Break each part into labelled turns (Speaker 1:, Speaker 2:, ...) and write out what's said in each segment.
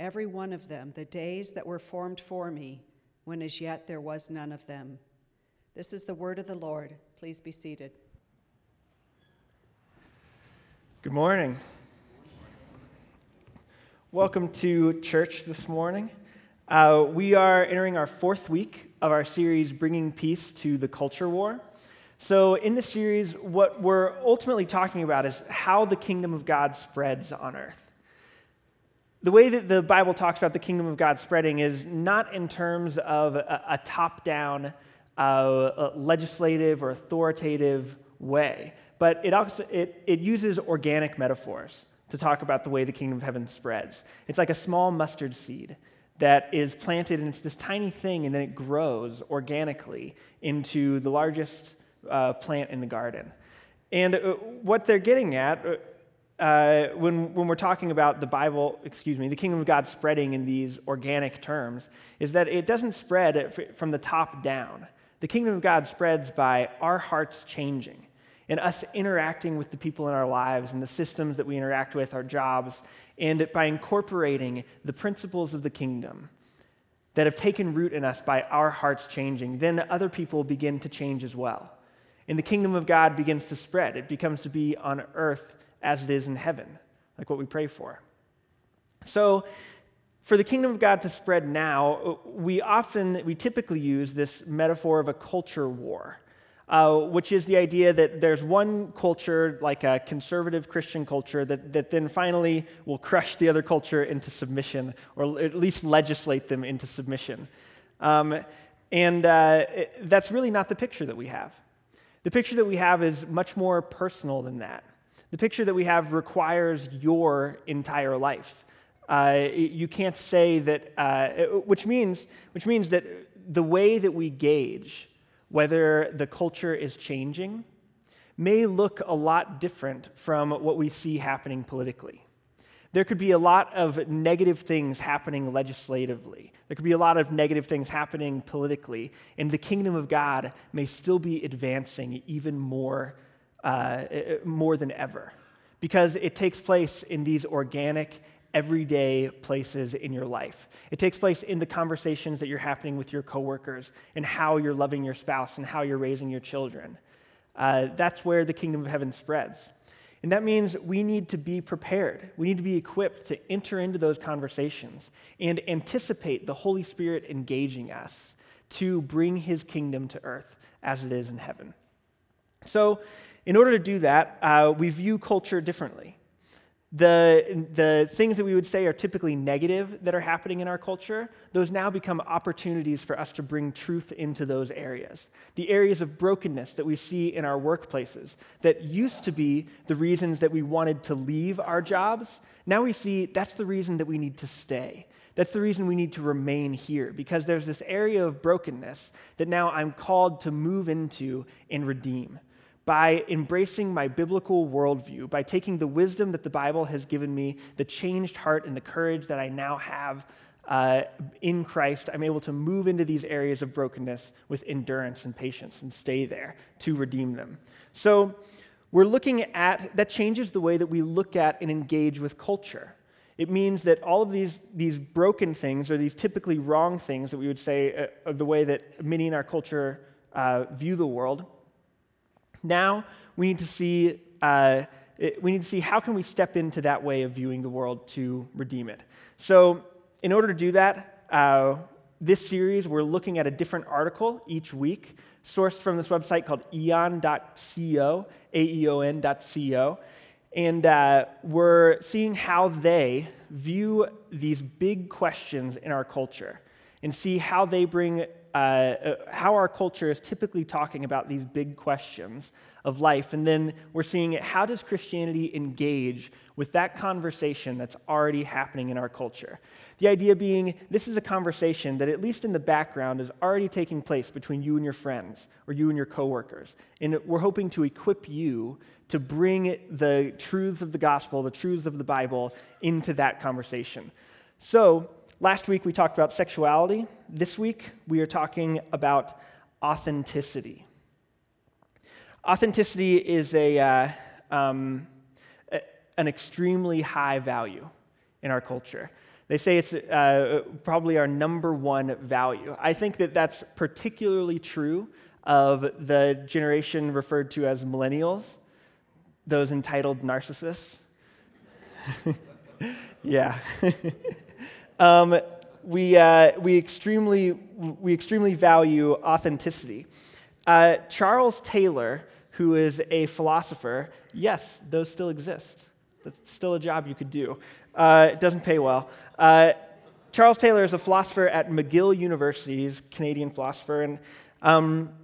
Speaker 1: every one of them, the days that were formed for me, when as yet there was none of them. This is the word of the Lord. Please be seated.
Speaker 2: Good morning. Welcome to church this morning. Uh, we are entering our fourth week of our series, Bringing Peace to the Culture War. So, in this series, what we're ultimately talking about is how the kingdom of God spreads on earth. The way that the Bible talks about the kingdom of God spreading is not in terms of a, a top down uh, legislative or authoritative way, but it, also, it, it uses organic metaphors to talk about the way the kingdom of heaven spreads. It's like a small mustard seed that is planted, and it's this tiny thing, and then it grows organically into the largest uh, plant in the garden. And uh, what they're getting at, uh, when, when we're talking about the Bible, excuse me, the kingdom of God spreading in these organic terms, is that it doesn't spread from the top down. The kingdom of God spreads by our hearts changing and us interacting with the people in our lives and the systems that we interact with, our jobs, and by incorporating the principles of the kingdom that have taken root in us by our hearts changing, then other people begin to change as well. And the kingdom of God begins to spread. It becomes to be on earth as it is in heaven, like what we pray for. So, for the kingdom of God to spread now, we often, we typically use this metaphor of a culture war. Uh, which is the idea that there's one culture, like a conservative Christian culture, that, that then finally will crush the other culture into submission, or at least legislate them into submission. Um, and uh, it, that's really not the picture that we have. The picture that we have is much more personal than that. The picture that we have requires your entire life. Uh, you can't say that, uh, which, means, which means that the way that we gauge whether the culture is changing may look a lot different from what we see happening politically. There could be a lot of negative things happening legislatively. There could be a lot of negative things happening politically, and the kingdom of God may still be advancing even more uh, more than ever because it takes place in these organic, everyday places in your life. It takes place in the conversations that you're happening with your coworkers and how you're loving your spouse and how you're raising your children. Uh, that's where the kingdom of heaven spreads. And that means we need to be prepared. We need to be equipped to enter into those conversations and anticipate the Holy Spirit engaging us to bring his kingdom to earth as it is in heaven. So, in order to do that, uh, we view culture differently. The, the things that we would say are typically negative that are happening in our culture, those now become opportunities for us to bring truth into those areas. The areas of brokenness that we see in our workplaces that used to be the reasons that we wanted to leave our jobs, now we see that's the reason that we need to stay. That's the reason we need to remain here, because there's this area of brokenness that now I'm called to move into and redeem by embracing my biblical worldview, by taking the wisdom that the Bible has given me, the changed heart, and the courage that I now have uh, in Christ, I'm able to move into these areas of brokenness with endurance and patience and stay there to redeem them. So, we're looking at that changes the way that we look at and engage with culture. It means that all of these, these broken things, or these typically wrong things that we would say, uh, the way that many in our culture uh, view the world, now we need to see, uh, we need to see how can we step into that way of viewing the world to redeem it. So in order to do that, uh, this series, we're looking at a different article each week, sourced from this website called eon.co aeon.co. And uh, we're seeing how they view these big questions in our culture and see how they bring uh, uh, how our culture is typically talking about these big questions of life. And then we're seeing it how does Christianity engage with that conversation that's already happening in our culture? The idea being this is a conversation that, at least in the background, is already taking place between you and your friends or you and your coworkers. And we're hoping to equip you to bring the truths of the gospel, the truths of the Bible, into that conversation. So, last week we talked about sexuality. This week we are talking about authenticity. Authenticity is a, uh, um, a, an extremely high value in our culture. They say it's uh, probably our number one value. I think that that's particularly true of the generation referred to as millennials, those entitled narcissists. yeah. um, we, uh, we, extremely, we extremely value authenticity. Uh, Charles Taylor, who is a philosopher, yes, those still exist. That's still a job you could do. Uh, it doesn't pay well. Uh, Charles Taylor is a philosopher at McGill University, he's Canadian philosopher, and um,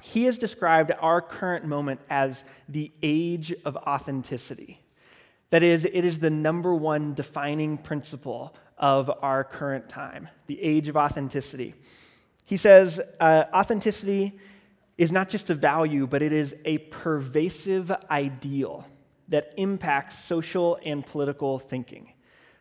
Speaker 2: he has described our current moment as the age of authenticity. That is, it is the number one defining principle of our current time, the age of authenticity. He says uh, authenticity is not just a value, but it is a pervasive ideal that impacts social and political thinking.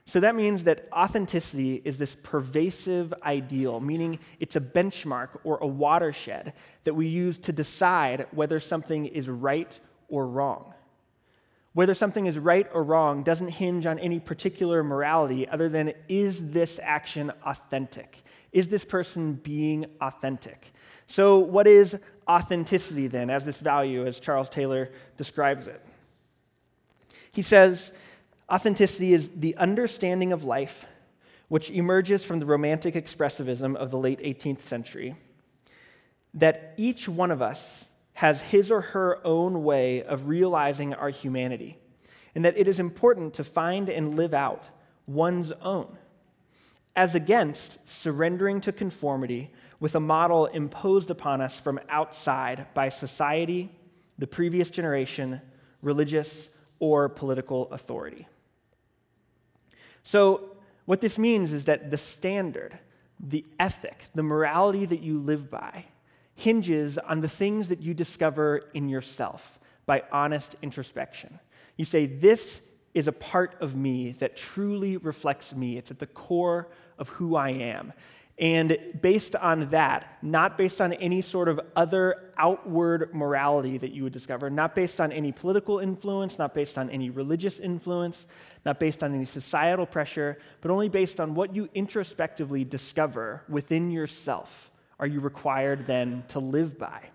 Speaker 2: So that means that authenticity is this pervasive ideal, meaning it's a benchmark or a watershed that we use to decide whether something is right or wrong. Whether something is right or wrong doesn't hinge on any particular morality other than is this action authentic? Is this person being authentic? So, what is authenticity then, as this value, as Charles Taylor describes it? He says, Authenticity is the understanding of life which emerges from the romantic expressivism of the late 18th century, that each one of us has his or her own way of realizing our humanity, and that it is important to find and live out one's own, as against surrendering to conformity with a model imposed upon us from outside by society, the previous generation, religious, or political authority. So, what this means is that the standard, the ethic, the morality that you live by hinges on the things that you discover in yourself by honest introspection. You say, This is a part of me that truly reflects me. It's at the core of who I am. And based on that, not based on any sort of other outward morality that you would discover, not based on any political influence, not based on any religious influence, not based on any societal pressure, but only based on what you introspectively discover within yourself, are you required then to live by.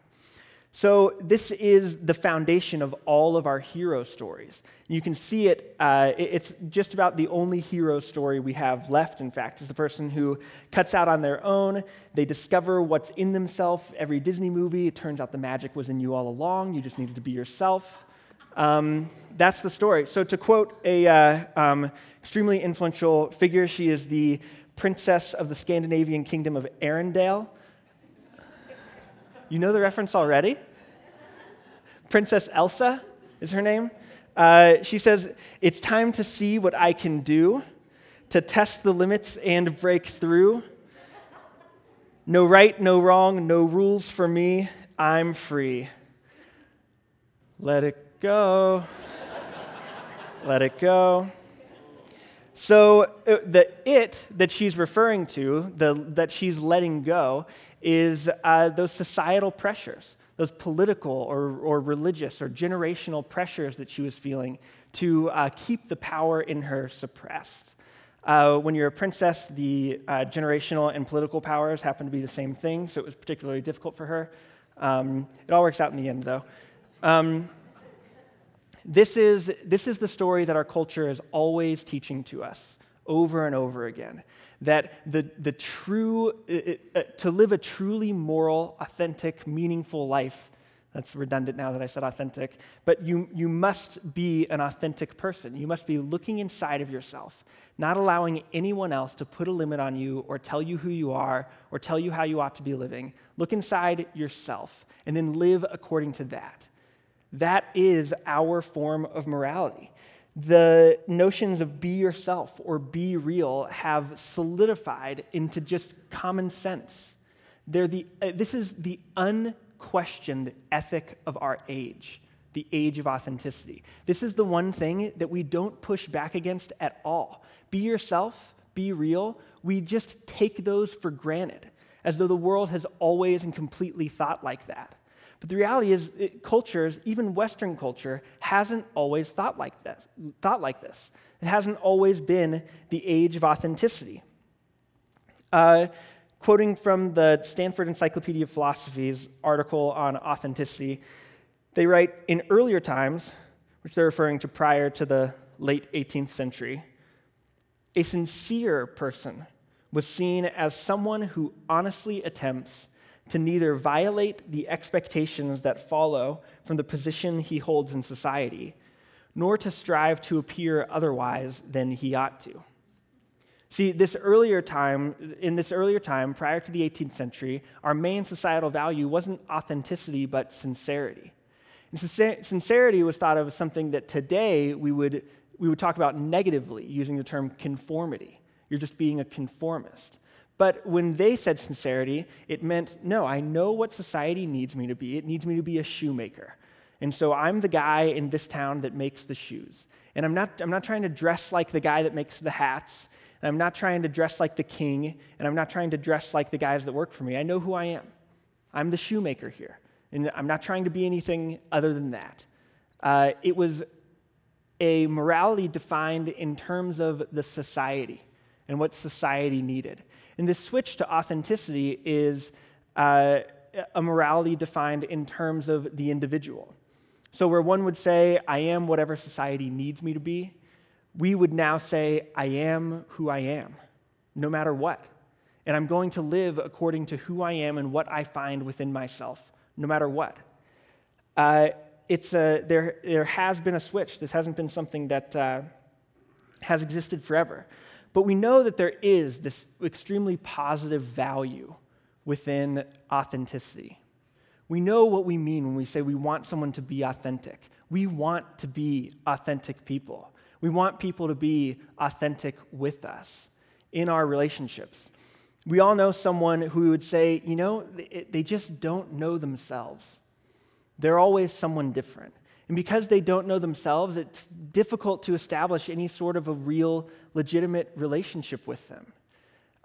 Speaker 2: So, this is the foundation of all of our hero stories. You can see it, uh, it's just about the only hero story we have left, in fact, is the person who cuts out on their own. They discover what's in themselves. Every Disney movie, it turns out the magic was in you all along. You just needed to be yourself. Um, that's the story. So, to quote a uh, um, extremely influential figure, she is the princess of the Scandinavian kingdom of Arendelle. You know the reference already? Princess Elsa is her name. Uh, she says, It's time to see what I can do, to test the limits and break through. No right, no wrong, no rules for me. I'm free. Let it go. Let it go. So, uh, the it that she's referring to, the, that she's letting go, is uh, those societal pressures, those political or, or religious or generational pressures that she was feeling to uh, keep the power in her suppressed. Uh, when you're a princess, the uh, generational and political powers happen to be the same thing, so it was particularly difficult for her. Um, it all works out in the end, though. Um, this, is, this is the story that our culture is always teaching to us over and over again that the, the true, uh, uh, to live a truly moral, authentic, meaningful life, That's redundant now that I said authentic. But you, you must be an authentic person. You must be looking inside of yourself, not allowing anyone else to put a limit on you or tell you who you are or tell you how you ought to be living. Look inside yourself and then live according to that. That is our form of morality. The notions of be yourself or be real have solidified into just common sense. They're the, uh, this is the unquestioned ethic of our age, the age of authenticity. This is the one thing that we don't push back against at all. Be yourself, be real. We just take those for granted, as though the world has always and completely thought like that. But the reality is, it, cultures, even Western culture, hasn't always thought like this. Thought like this. It hasn't always been the age of authenticity. Uh, Quoting from the Stanford Encyclopedia of Philosophy's article on authenticity, they write In earlier times, which they're referring to prior to the late 18th century, a sincere person was seen as someone who honestly attempts to neither violate the expectations that follow from the position he holds in society, nor to strive to appear otherwise than he ought to. See, this earlier time, in this earlier time, prior to the 18th century, our main societal value wasn't authenticity, but sincerity. And sincerity was thought of as something that today we would, we would talk about negatively, using the term conformity. You're just being a conformist. But when they said sincerity, it meant, no, I know what society needs me to be. It needs me to be a shoemaker. And so I'm the guy in this town that makes the shoes. And I'm not, I'm not trying to dress like the guy that makes the hats. And I'm not trying to dress like the king, and I'm not trying to dress like the guys that work for me. I know who I am. I'm the shoemaker here, and I'm not trying to be anything other than that. Uh, it was a morality defined in terms of the society and what society needed. And this switch to authenticity is uh, a morality defined in terms of the individual. So, where one would say, I am whatever society needs me to be, we would now say, I am who I am, no matter what. And I'm going to live according to who I am and what I find within myself, no matter what. Uh, it's a, there, there has been a switch. This hasn't been something that uh, has existed forever. But we know that there is this extremely positive value within authenticity. We know what we mean when we say we want someone to be authentic. We want to be authentic people. We want people to be authentic with us in our relationships. We all know someone who would say, you know, they just don't know themselves. They're always someone different. And because they don't know themselves, it's difficult to establish any sort of a real, legitimate relationship with them.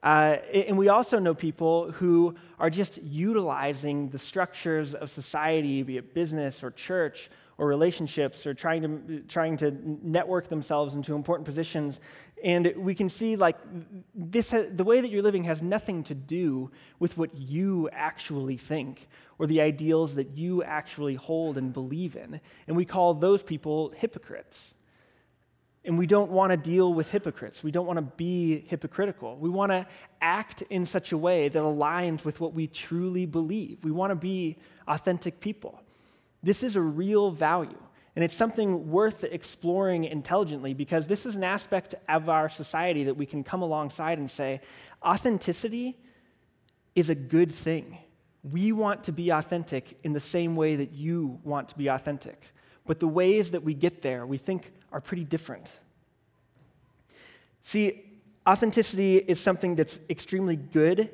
Speaker 2: Uh, and we also know people who are just utilizing the structures of society, be it business or church or relationships or trying to, trying to network themselves into important positions. And we can see like this, the way that you're living has nothing to do with what you actually think or the ideals that you actually hold and believe in. And we call those people hypocrites. And we don't want to deal with hypocrites. We don't want to be hypocritical. We want to act in such a way that aligns with what we truly believe. We want to be authentic people. This is a real value. And it's something worth exploring intelligently because this is an aspect of our society that we can come alongside and say authenticity is a good thing. We want to be authentic in the same way that you want to be authentic. But the ways that we get there, we think, are pretty different. See, authenticity is something that's extremely good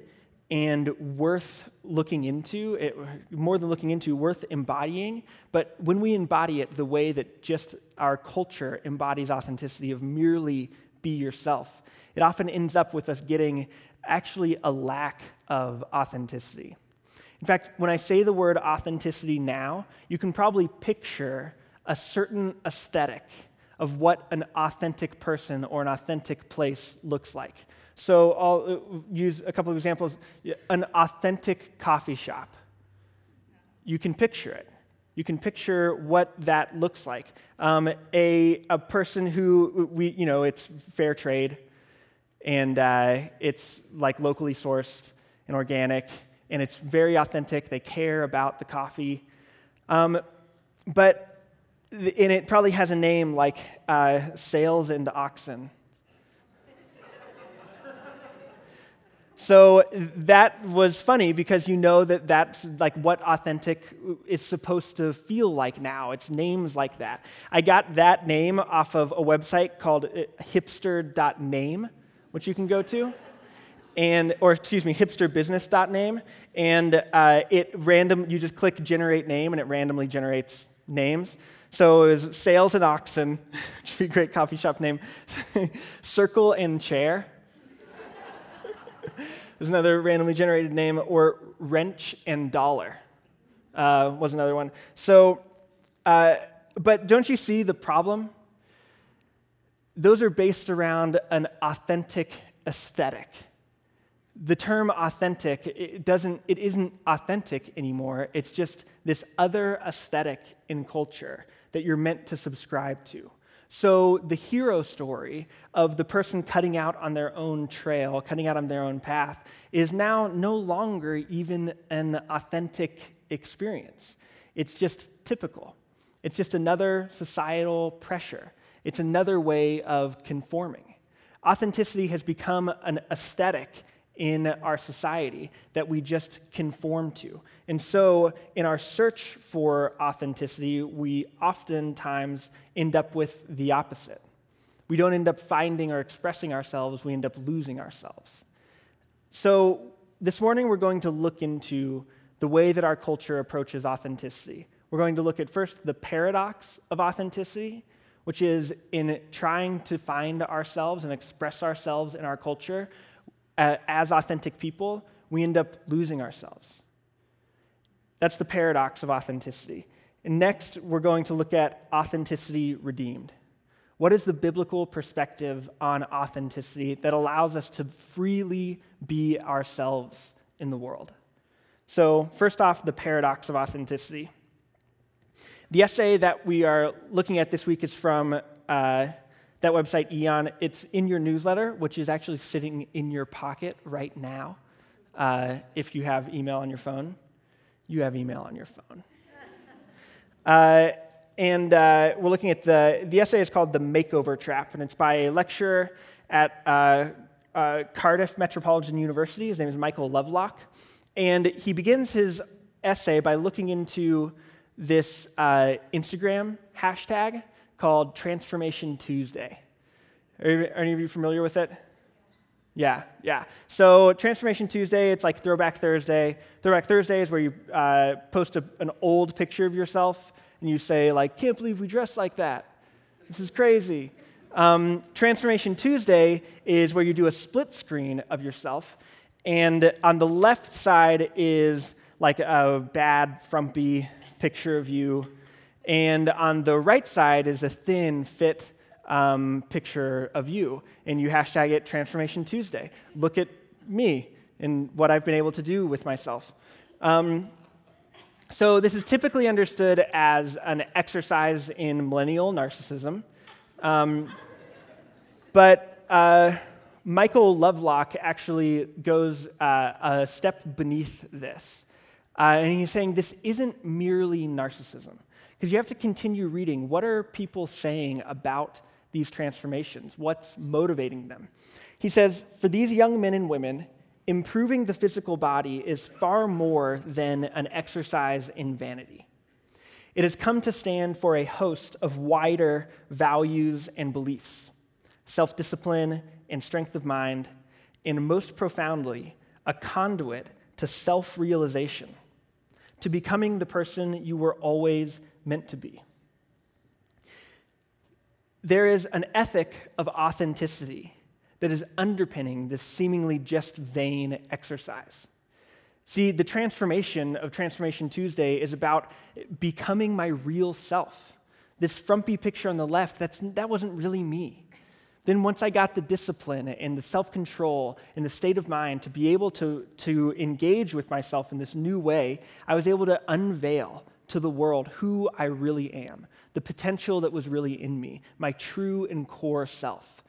Speaker 2: and worth looking into, it, more than looking into, worth embodying. But when we embody it the way that just our culture embodies authenticity of merely be yourself, it often ends up with us getting actually a lack of authenticity. In fact, when I say the word authenticity now, you can probably picture a certain aesthetic of what an authentic person or an authentic place looks like. So I'll uh, use a couple of examples. An authentic coffee shop. You can picture it. You can picture what that looks like. Um, a, a person who, we, you know, it's fair trade and uh, it's like locally sourced and organic and it's very authentic. They care about the coffee. Um, but, and it probably has a name like uh, Sales and Oxen. So that was funny because you know that that's like what authentic is supposed to feel like now. It's names like that. I got that name off of a website called uh, hipster.name, which you can go to. And, or excuse me, hipsterbusiness.name. And uh, it random, you just click generate name and it randomly generates names. So it was Sales and Oxen, which would be a great coffee shop name. Circle and Chair there's another randomly generated name, or wrench and dollar uh, was another one. So, uh, but don't you see the problem? Those are based around an authentic aesthetic. The term authentic, it doesn't, it isn't authentic anymore. It's just this other aesthetic in culture that you're meant to subscribe to. So, the hero story of the person cutting out on their own trail, cutting out on their own path, is now no longer even an authentic experience. It's just typical. It's just another societal pressure. It's another way of conforming. Authenticity has become an aesthetic in our society that we just conform to. And so, in our search for authenticity, we oftentimes end up with the opposite. We don't end up finding or expressing ourselves, we end up losing ourselves. So, this morning we're going to look into the way that our culture approaches authenticity. We're going to look at first the paradox of authenticity, which is in trying to find ourselves and express ourselves in our culture, uh, as authentic people, we end up losing ourselves. That's the paradox of authenticity. And next, we're going to look at authenticity redeemed. What is the biblical perspective on authenticity that allows us to freely be ourselves in the world? So, first off, the paradox of authenticity. The essay that we are looking at this week is from uh, that website, Aeon, it's in your newsletter, which is actually sitting in your pocket right now. Uh, if you have email on your phone, you have email on your phone. Uh, and uh, we're looking at the, the essay is called The Makeover Trap, and it's by a lecturer at uh, uh, Cardiff Metropolitan University. His name is Michael Lovelock. And he begins his essay by looking into this uh, Instagram hashtag called Transformation Tuesday. Are any of you familiar with it? Yeah, yeah. So Transformation Tuesday, it's like Throwback Thursday. Throwback Thursday is where you uh, post a, an old picture of yourself and you say, like, can't believe we dressed like that. This is crazy. Um, Transformation Tuesday is where you do a split screen of yourself, and on the left side is like a bad, frumpy picture of you and on the right side is a thin, fit um, picture of you. And you hashtag it Transformation Tuesday. Look at me and what I've been able to do with myself. Um, so, this is typically understood as an exercise in millennial narcissism. Um, but uh, Michael Lovelock actually goes uh, a step beneath this. Uh, and he's saying this isn't merely narcissism. Because you have to continue reading. What are people saying about these transformations? What's motivating them? He says, For these young men and women, improving the physical body is far more than an exercise in vanity. It has come to stand for a host of wider values and beliefs self discipline and strength of mind, and most profoundly, a conduit to self realization, to becoming the person you were always meant to be. There is an ethic of authenticity that is underpinning this seemingly just vain exercise. See, the transformation of Transformation Tuesday is about becoming my real self. This frumpy picture on the left, that's, that wasn't really me. Then, once I got the discipline and the self control and the state of mind to be able to, to engage with myself in this new way, I was able to unveil to the world who I really am, the potential that was really in me, my true and core self.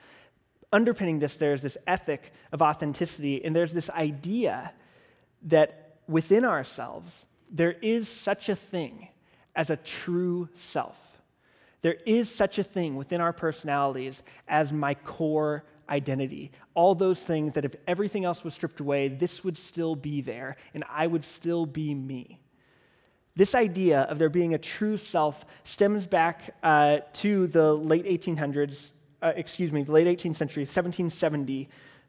Speaker 2: Underpinning this, there's this ethic of authenticity, and there's this idea that within ourselves, there is such a thing as a true self. There is such a thing within our personalities as my core identity. All those things that if everything else was stripped away, this would still be there and I would still be me. This idea of there being a true self stems back uh, to the late 1800s, uh, excuse me, the late 18th century, 1770,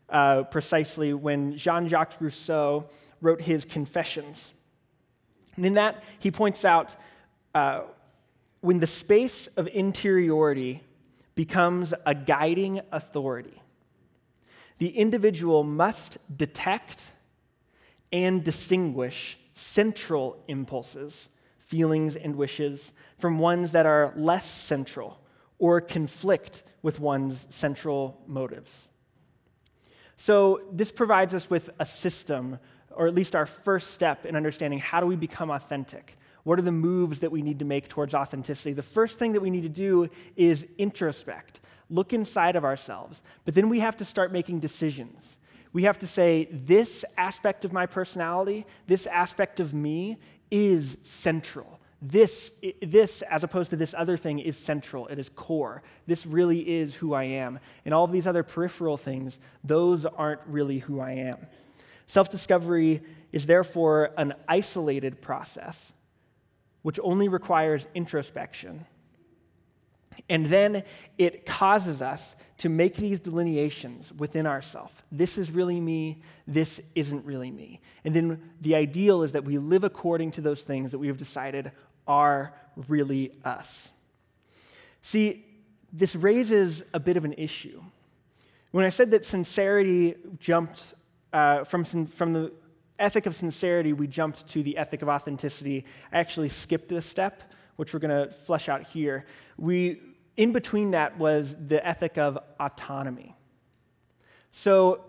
Speaker 2: uh, precisely when Jean Jacques Rousseau wrote his Confessions. And in that, he points out uh, when the space of interiority becomes a guiding authority, the individual must detect and distinguish central impulses, feelings, and wishes from ones that are less central or conflict with one's central motives. So, this provides us with a system, or at least our first step in understanding how do we become authentic. What are the moves that we need to make towards authenticity? The first thing that we need to do is introspect, look inside of ourselves. But then we have to start making decisions. We have to say, this aspect of my personality, this aspect of me is central. This, this, as opposed to this other thing, is central. It is core. This really is who I am. And all of these other peripheral things, those aren't really who I am. Self discovery is therefore an isolated process which only requires introspection. And then it causes us to make these delineations within ourselves. This is really me, this isn't really me. And then the ideal is that we live according to those things that we have decided are really us. See, this raises a bit of an issue. When I said that sincerity jumped uh, from, from the ethic of sincerity, we jumped to the ethic of authenticity. I actually skipped this step, which we're going to flesh out here. We, in between that was the ethic of autonomy. So,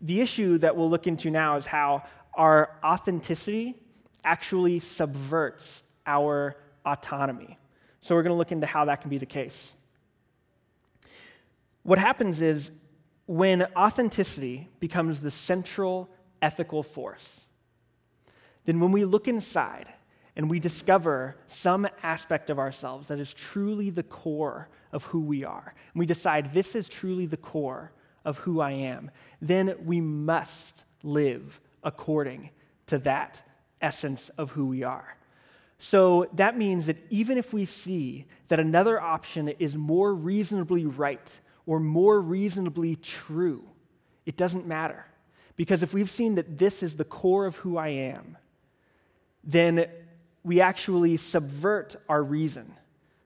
Speaker 2: the issue that we'll look into now is how our authenticity actually subverts our autonomy. So, we're going to look into how that can be the case. What happens is when authenticity becomes the central ethical force, then when we look inside and we discover some aspect of ourselves that is truly the core of who we are, and we decide this is truly the core of who I am, then we must live according to that essence of who we are. So that means that even if we see that another option is more reasonably right or more reasonably true, it doesn't matter. Because if we've seen that this is the core of who I am, then we actually subvert our reason,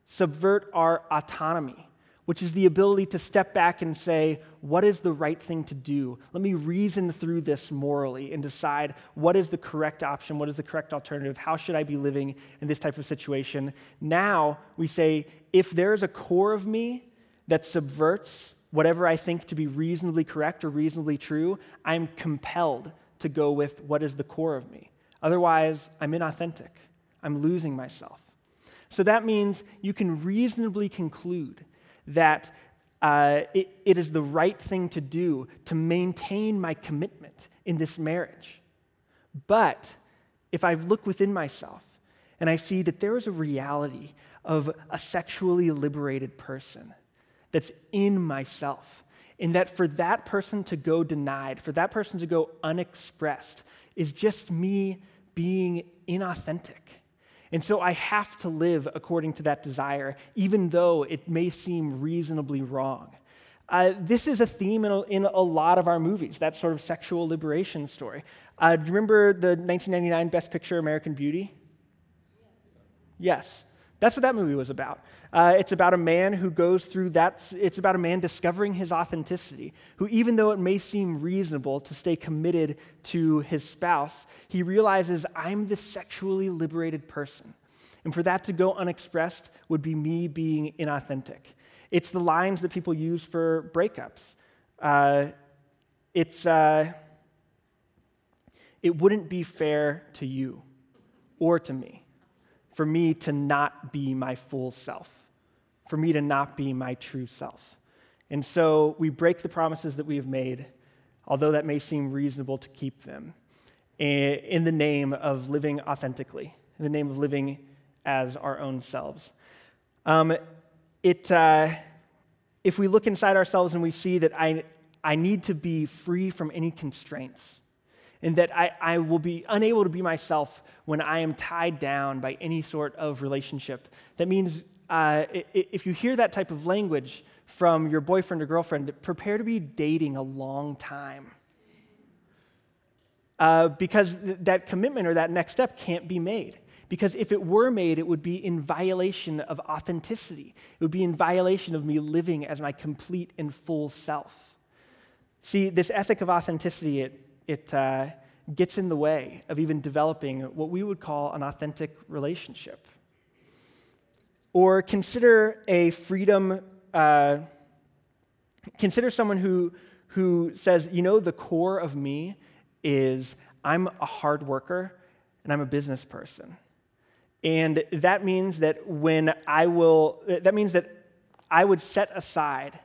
Speaker 2: subvert our autonomy, which is the ability to step back and say, what is the right thing to do? Let me reason through this morally and decide what is the correct option, what is the correct alternative, how should I be living in this type of situation. Now we say, if there is a core of me that subverts whatever I think to be reasonably correct or reasonably true, I'm compelled to go with what is the core of me. Otherwise, I'm inauthentic. I'm losing myself. So that means you can reasonably conclude that uh, it, it is the right thing to do to maintain my commitment in this marriage. But if I look within myself and I see that there is a reality of a sexually liberated person, that's in myself. And that for that person to go denied, for that person to go unexpressed, is just me being inauthentic. And so I have to live according to that desire, even though it may seem reasonably wrong. Uh, this is a theme in a, in a, lot of our movies, that sort of sexual liberation story. Uh, do you remember the 1999 Best Picture American Beauty? Yes. That's what that movie was about. Uh, it's about a man who goes through that, it's about a man discovering his authenticity, who, even though it may seem reasonable to stay committed to his spouse, he realizes, I'm the sexually liberated person. And for that to go unexpressed would be me being inauthentic. It's the lines that people use for breakups. Uh, it's, uh, it wouldn't be fair to you or to me for me to not be my full self, for me to not be my true self. And so we break the promises that we have made, although that may seem reasonable to keep them, in the name of living authentically, in the name of living as our own selves. Um, it, uh, if we look inside ourselves and we see that I, I need to be free from any constraints, and that I, I will be unable to be myself when I am tied down by any sort of relationship. That means uh, if you hear that type of language from your boyfriend or girlfriend, prepare to be dating a long time. Uh, because th- that commitment or that next step can't be made. Because if it were made, it would be in violation of authenticity. It would be in violation of me living as my complete and full self. See, this ethic of authenticity, it, it uh, gets in the way of even developing what we would call an authentic relationship. Or consider a freedom, uh, consider someone who, who says, you know, the core of me is I'm a hard worker and I'm a business person. And that means that when I will, that means that I would set aside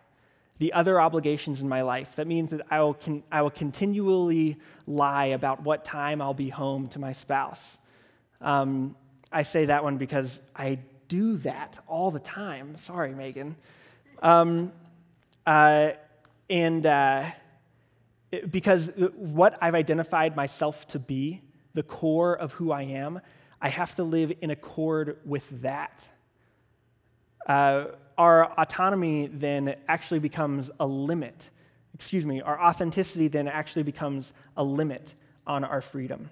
Speaker 2: the other obligations in my life. That means that I will, con- I will continually lie about what time I'll be home to my spouse. Um, I say that one because I do that all the time. Sorry, Megan. Um, uh, and uh, because what I've identified myself to be, the core of who I am, I have to live in accord with that. Uh, our autonomy then actually becomes a limit. Excuse me, our authenticity then actually becomes a limit on our freedom.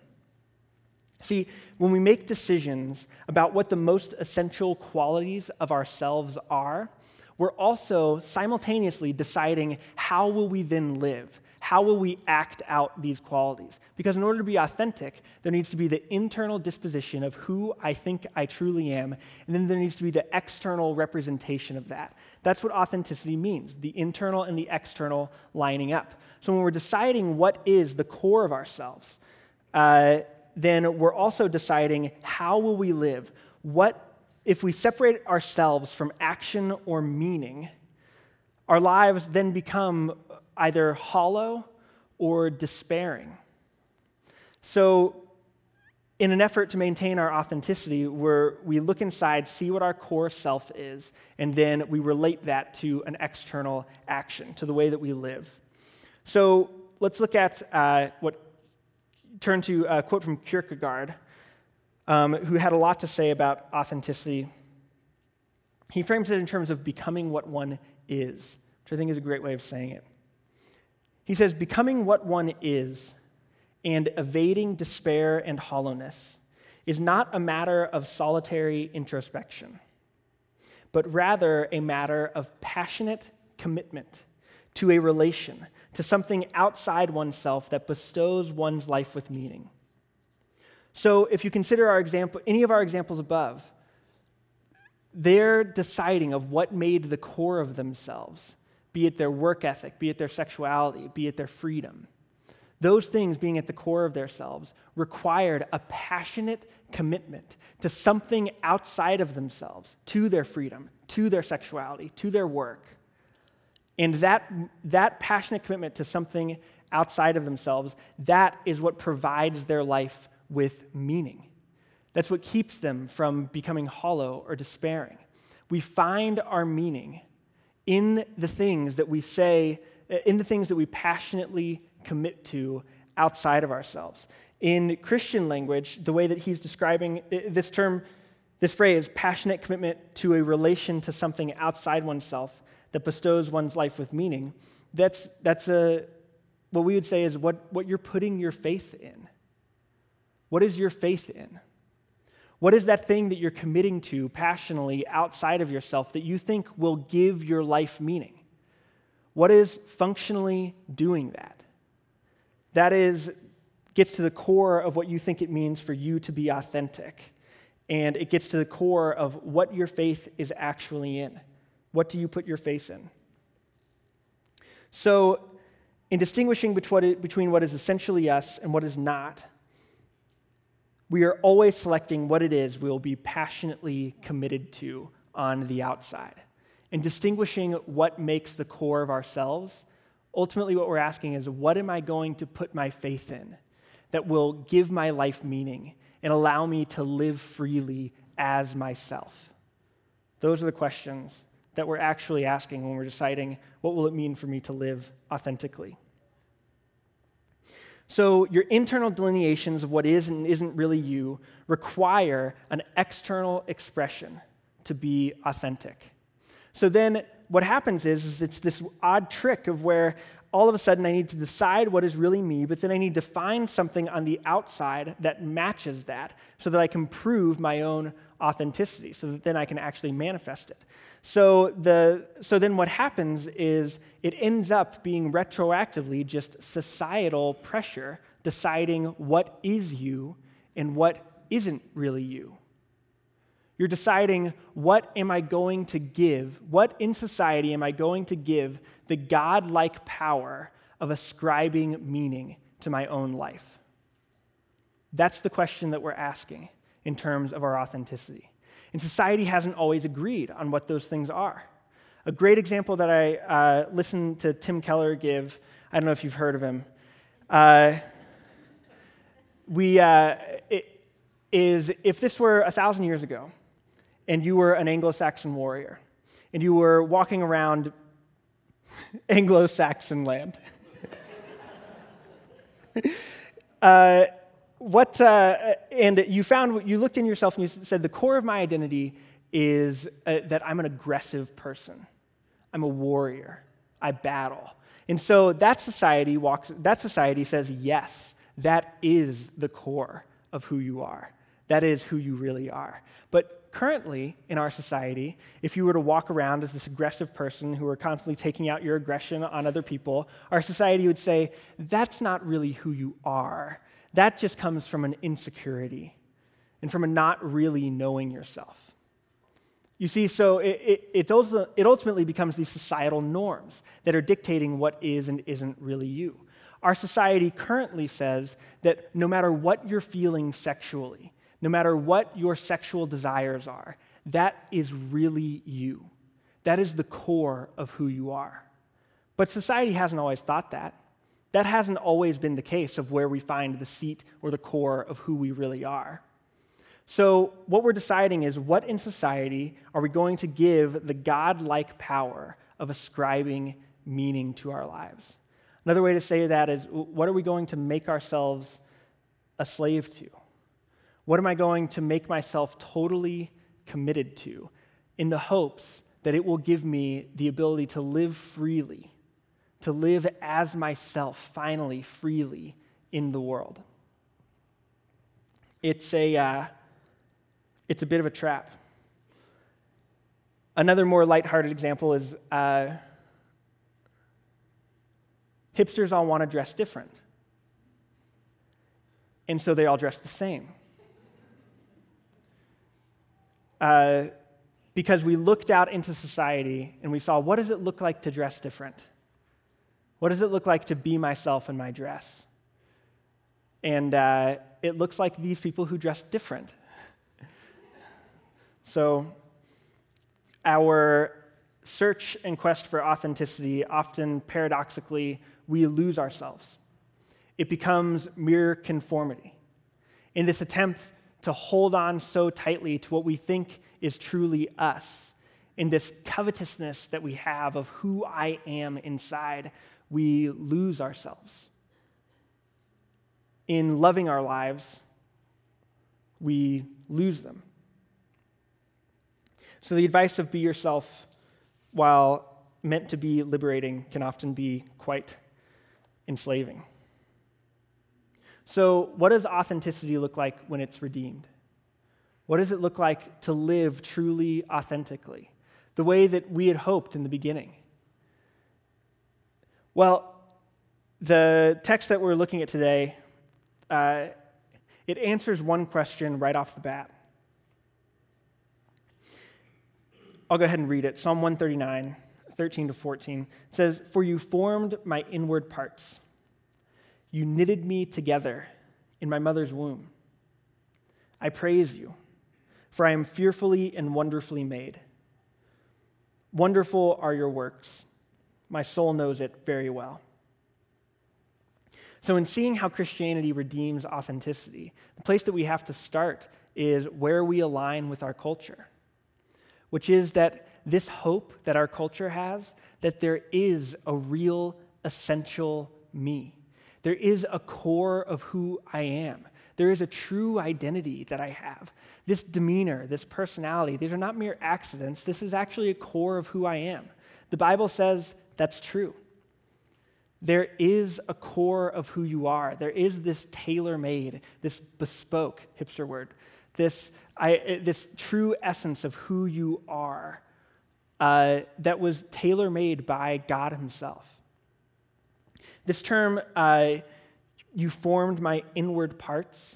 Speaker 2: See, when we make decisions about what the most essential qualities of ourselves are, we're also simultaneously deciding how will we then live? How will we act out these qualities? Because in order to be authentic, there needs to be the internal disposition of who I think I truly am, and then there needs to be the external representation of that. That's what authenticity means the internal and the external lining up. So when we're deciding what is the core of ourselves, uh, then we're also deciding how will we live? What, if we separate ourselves from action or meaning, our lives then become either hollow or despairing. So, in an effort to maintain our authenticity, we look inside, see what our core self is, and then we relate that to an external action, to the way that we live. So let's look at uh, what, turn to a quote from Kierkegaard, um, who had a lot to say about authenticity. He frames it in terms of becoming what one is, which I think is a great way of saying it. He says, Becoming what one is and evading despair and hollowness is not a matter of solitary introspection, but rather a matter of passionate commitment to a relation, to something outside oneself that bestows one's life with meaning. So, if you consider our example, any of our examples above, they're deciding of what made the core of themselves be it their work ethic, be it their sexuality, be it their freedom. Those things being at the core of themselves required a passionate commitment to something outside of themselves, to their freedom, to their sexuality, to their work. And that, that passionate commitment to something outside of themselves, that is what provides their life with meaning. That's what keeps them from becoming hollow or despairing. We find our meaning in the things that we say, in the things that we passionately commit to outside of ourselves. In Christian language, the way that he's describing this term, this phrase, passionate commitment to a relation to something outside oneself that bestows one's life with meaning, that's, that's a, what we would say is what, what you're putting your faith in. What is your faith in? What is that thing that you're committing to passionately outside of yourself that you think will give your life meaning? What is functionally doing that? That is, gets to the core of what you think it means for you to be authentic. And it gets to the core of what your faith is actually in. What do you put your faith in? So, in distinguishing between what is essentially us and what is not, we are always selecting what it is we will be passionately committed to on the outside. And distinguishing what makes the core of ourselves, ultimately, what we're asking is what am I going to put my faith in that will give my life meaning and allow me to live freely as myself? Those are the questions that we're actually asking when we're deciding what will it mean for me to live authentically. So, your internal delineations of what is and isn't really you require an external expression to be authentic. So, then what happens is, is it's this odd trick of where all of a sudden I need to decide what is really me, but then I need to find something on the outside that matches that so that I can prove my own authenticity, so that then I can actually manifest it. So, the, so then what happens is it ends up being retroactively just societal pressure deciding what is you and what isn't really you. You're deciding what am I going to give, what in society am I going to give the God-like power of ascribing meaning to my own life? That's the question that we're asking in terms of our authenticity. And society hasn't always agreed on what those things are. A great example that I uh, listened to Tim Keller give, I don't know if you've heard of him, uh, we, uh, is if this were a thousand years ago and you were an Anglo Saxon warrior and you were walking around Anglo Saxon land. uh, what, uh, and you found, you looked in yourself and you said, the core of my identity is uh, that I'm an aggressive person. I'm a warrior. I battle. And so that society walks, that society says, yes, that is the core of who you are. That is who you really are. But currently in our society, if you were to walk around as this aggressive person who are constantly taking out your aggression on other people, our society would say, that's not really who you are that just comes from an insecurity and from a not really knowing yourself. You see, so it, it, it, ultimately becomes these societal norms that are dictating what is and isn't really you. Our society currently says that no matter what you're feeling sexually, no matter what your sexual desires are, that is really you. That is the core of who you are. But society hasn't always thought that. That hasn't always been the case of where we find the seat or the core of who we really are. So, what we're deciding is what in society are we going to give the God like power of ascribing meaning to our lives? Another way to say that is what are we going to make ourselves a slave to? What am I going to make myself totally committed to in the hopes that it will give me the ability to live freely to live as myself, finally, freely in the world. It's a, uh, it's a bit of a trap. Another more lighthearted example is uh, hipsters all want to dress different. And so they all dress the same. Uh, because we looked out into society and we saw what does it look like to dress different? What does it look like to be myself in my dress? And uh, it looks like these people who dress different. so, our search and quest for authenticity, often paradoxically, we lose ourselves. It becomes mere conformity. In this attempt to hold on so tightly to what we think is truly us, in this covetousness that we have of who I am inside, we lose ourselves. In loving our lives, we lose them. So, the advice of be yourself, while meant to be liberating, can often be quite enslaving. So, what does authenticity look like when it's redeemed? What does it look like to live truly authentically? The way that we had hoped in the beginning. Well, the text that we're looking at today, uh, it answers one question right off the bat. I'll go ahead and read it. Psalm 139, 13 to 14 says, For you formed my inward parts. You knitted me together in my mother's womb. I praise you, for I am fearfully and wonderfully made. Wonderful are your works. My soul knows it very well. So, in seeing how Christianity redeems authenticity, the place that we have to start is where we align with our culture, which is that this hope that our culture has that there is a real essential me. There is a core of who I am. There is a true identity that I have. This demeanor, this personality, these are not mere accidents. This is actually a core of who I am. The Bible says that's true. There is a core of who you are. There is this tailor made, this bespoke, hipster word, this, I, this true essence of who you are uh, that was tailor made by God Himself. This term, uh, you formed my inward parts,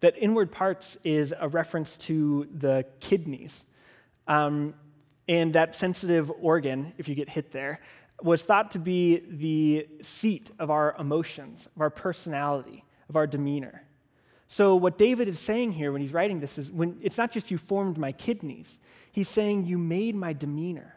Speaker 2: that inward parts is a reference to the kidneys. Um, and that sensitive organ, if you get hit there, was thought to be the seat of our emotions, of our personality, of our demeanor. So, what David is saying here when he's writing this is when it's not just you formed my kidneys, he's saying you made my demeanor.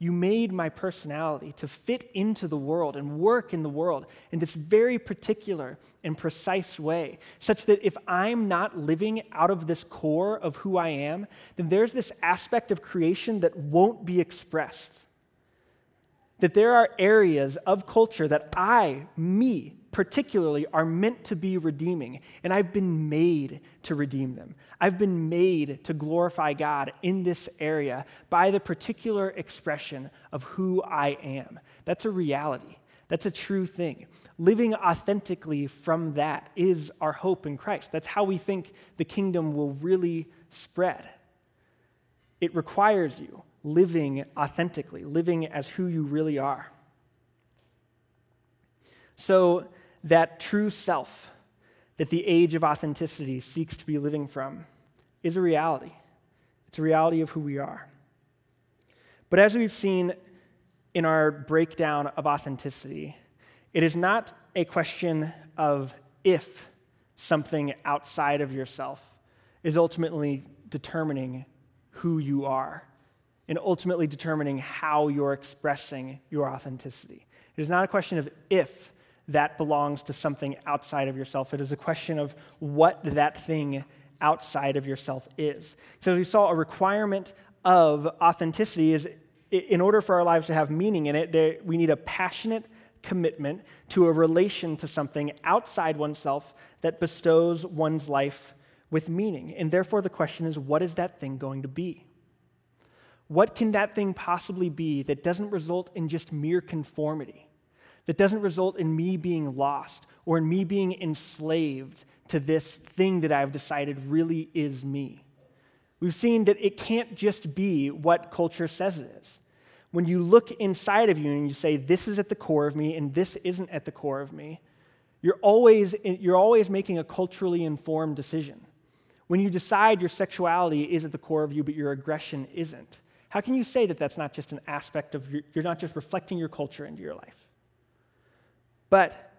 Speaker 2: You made my personality to fit into the world and work in the world in this very particular and precise way, such that if I'm not living out of this core of who I am, then there's this aspect of creation that won't be expressed. That there are areas of culture that I, me, particularly are meant to be redeeming, and I've been made to redeem them. I've been made to glorify God in this area by the particular expression of who I am. That's a reality, that's a true thing. Living authentically from that is our hope in Christ. That's how we think the kingdom will really spread. It requires you living authentically, living as who you really are. So, that true self that the age of authenticity seeks to be living from is a reality. It's a reality of who we are. But as we've seen in our breakdown of authenticity, it is not a question of if something outside of yourself is ultimately determining who you are and ultimately determining how you're expressing your authenticity. It is not a question of if that belongs to something outside of yourself. It is a question of what that thing outside of yourself is. So we saw a requirement of authenticity is in order for our lives to have meaning in it, we need a passionate commitment to a relation to something outside oneself that bestows one's life with meaning. And therefore, the question is what is that thing going to be? What can that thing possibly be that doesn't result in just mere conformity? that doesn't result in me being lost or in me being enslaved to this thing that I've decided really is me. We've seen that it can't just be what culture says it is. When you look inside of you and you say, this is at the core of me and this isn't at the core of me, you're always, you're always making a culturally informed decision. When you decide your sexuality is at the core of you, but your aggression isn't, how can you say that that's not just an aspect of your, you're not just reflecting your culture into your life? But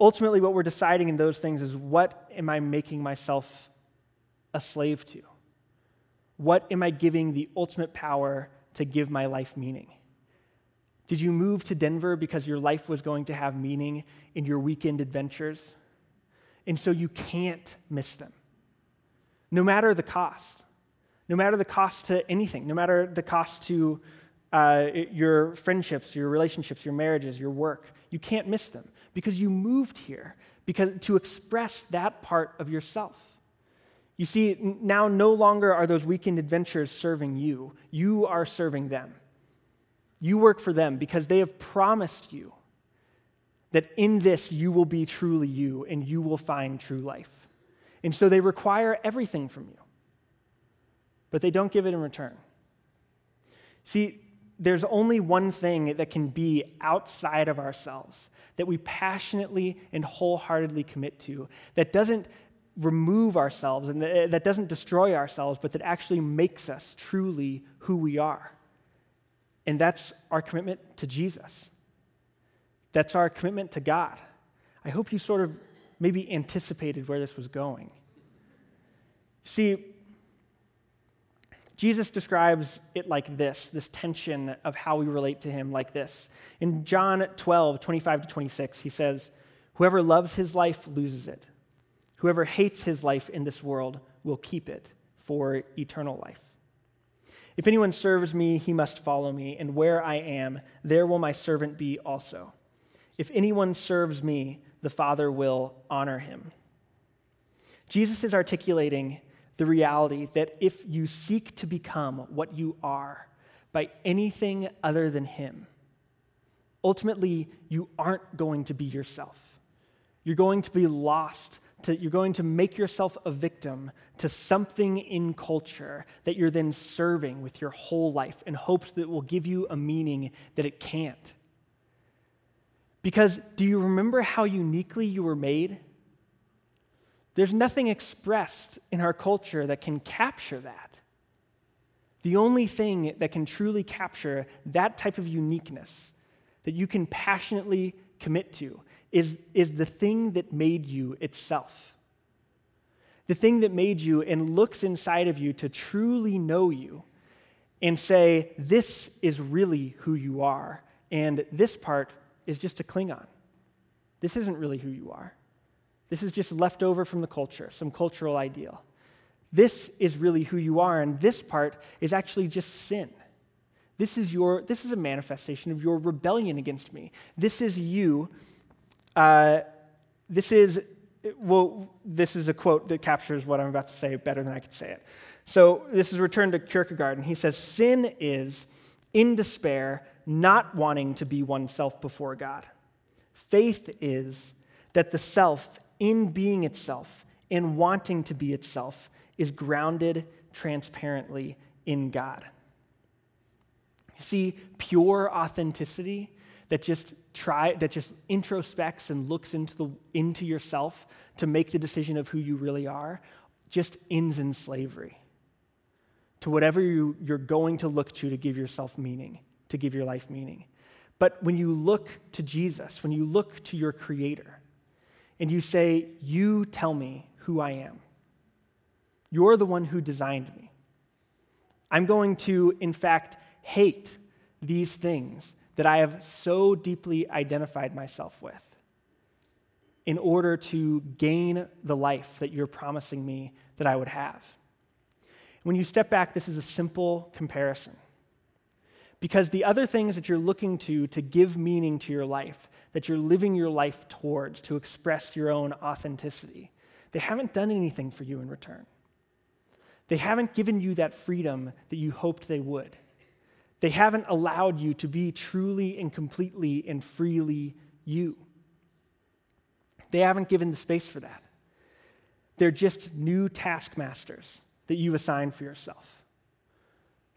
Speaker 2: ultimately, what we're deciding in those things is what am I making myself a slave to? What am I giving the ultimate power to give my life meaning? Did you move to Denver because your life was going to have meaning in your weekend adventures? And so you can't miss them, no matter the cost. No matter the cost to anything, no matter the cost to uh, your friendships, your relationships, your marriages, your work. You can't miss them because you moved here because to express that part of yourself. You see, now no longer are those weekend adventures serving you. You are serving them. You work for them because they have promised you that in this you will be truly you and you will find true life. And so they require everything from you, but they don't give it in return. See, there's only one thing that can be outside of ourselves that we passionately and wholeheartedly commit to that doesn't remove ourselves and that doesn't destroy ourselves, but that actually makes us truly who we are. And that's our commitment to Jesus. That's our commitment to God. I hope you sort of maybe anticipated where this was going. See, Jesus describes it like this this tension of how we relate to him like this. In John 12, 25 to 26, he says, Whoever loves his life loses it. Whoever hates his life in this world will keep it for eternal life. If anyone serves me, he must follow me, and where I am, there will my servant be also. If anyone serves me, the Father will honor him. Jesus is articulating the reality that if you seek to become what you are by anything other than Him, ultimately you aren't going to be yourself. You're going to be lost. To, you're going to make yourself a victim to something in culture that you're then serving with your whole life in hopes that will give you a meaning that it can't. Because do you remember how uniquely you were made? There's nothing expressed in our culture that can capture that. The only thing that can truly capture that type of uniqueness that you can passionately commit to is, is the thing that made you itself. The thing that made you and looks inside of you to truly know you and say, This is really who you are, and this part is just a Klingon. This isn't really who you are. This is just left over from the culture, some cultural ideal. This is really who you are, and this part is actually just sin. This is, your, this is a manifestation of your rebellion against me. This is you. Uh, this is, well, this is a quote that captures what I'm about to say better than I could say it. So this is returned to Kierkegaard, and he says, Sin is, in despair, not wanting to be oneself before God. Faith is that the self in being itself, in wanting to be itself, is grounded transparently in God. See, pure authenticity that just try that just introspects and looks into the into yourself to make the decision of who you really are just ends in slavery to whatever you, you're going to look to to give yourself meaning, to give your life meaning. But when you look to Jesus, when you look to your Creator, and you say, You tell me who I am. You're the one who designed me. I'm going to, in fact, hate these things that I have so deeply identified myself with in order to gain the life that you're promising me that I would have. When you step back, this is a simple comparison. Because the other things that you're looking to to give meaning to your life, that you're living your life towards to express your own authenticity, they haven't done anything for you in return. They haven't given you that freedom that you hoped they would. They haven't allowed you to be truly and completely and freely you. They haven't given the space for that. They're just new taskmasters that you assign for yourself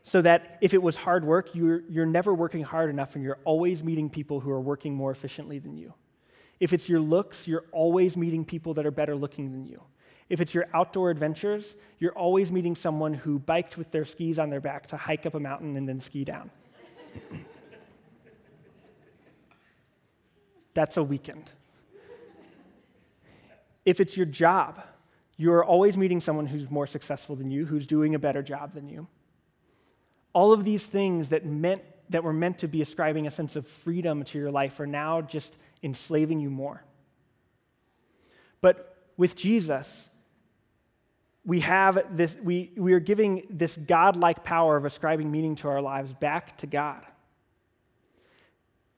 Speaker 2: so that if it was hard work, you're, you're never working hard enough and you're always meeting people who are working more efficiently than you. If it's your looks, you're always meeting people that are better looking than you. If it's your outdoor adventures, you're always meeting someone who biked with their skis on their back to hike up a mountain and then ski down. That's a weekend. If it's your job, you're always meeting someone who's more successful than you, who's doing a better job than you. All of these things that, meant, that were meant to be ascribing a sense of freedom to your life are now just enslaving you more. But with Jesus, we have this, we, we are giving this godlike power of ascribing meaning to our lives back to God.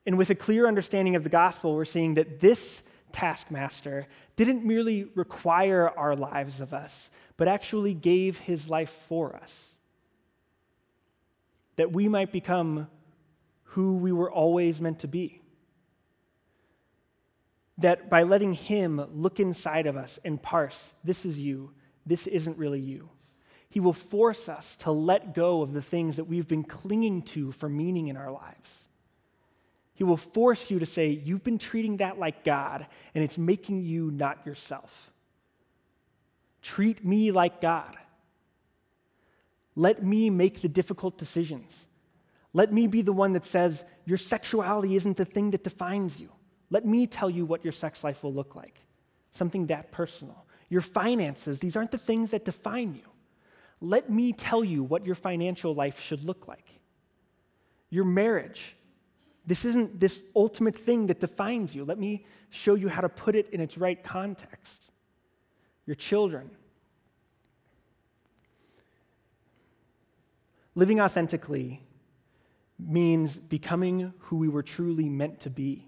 Speaker 2: And with a clear understanding of the gospel, we're seeing that this taskmaster didn't merely require our lives of us, but actually gave his life for us that we might become who we were always meant to be. That by letting Him look inside of us and parse, this is you, this isn't really you, He will force us to let go of the things that we've been clinging to for meaning in our lives. He will force you to say, You've been treating that like God, and it's making you not yourself. Treat me like God. Let me make the difficult decisions. Let me be the one that says, Your sexuality isn't the thing that defines you. Let me tell you what your sex life will look like. Something that personal. Your finances, these aren't the things that define you. Let me tell you what your financial life should look like. Your marriage, this isn't this ultimate thing that defines you. Let me show you how to put it in its right context. your children. Living authentically means becoming who we were truly meant to be.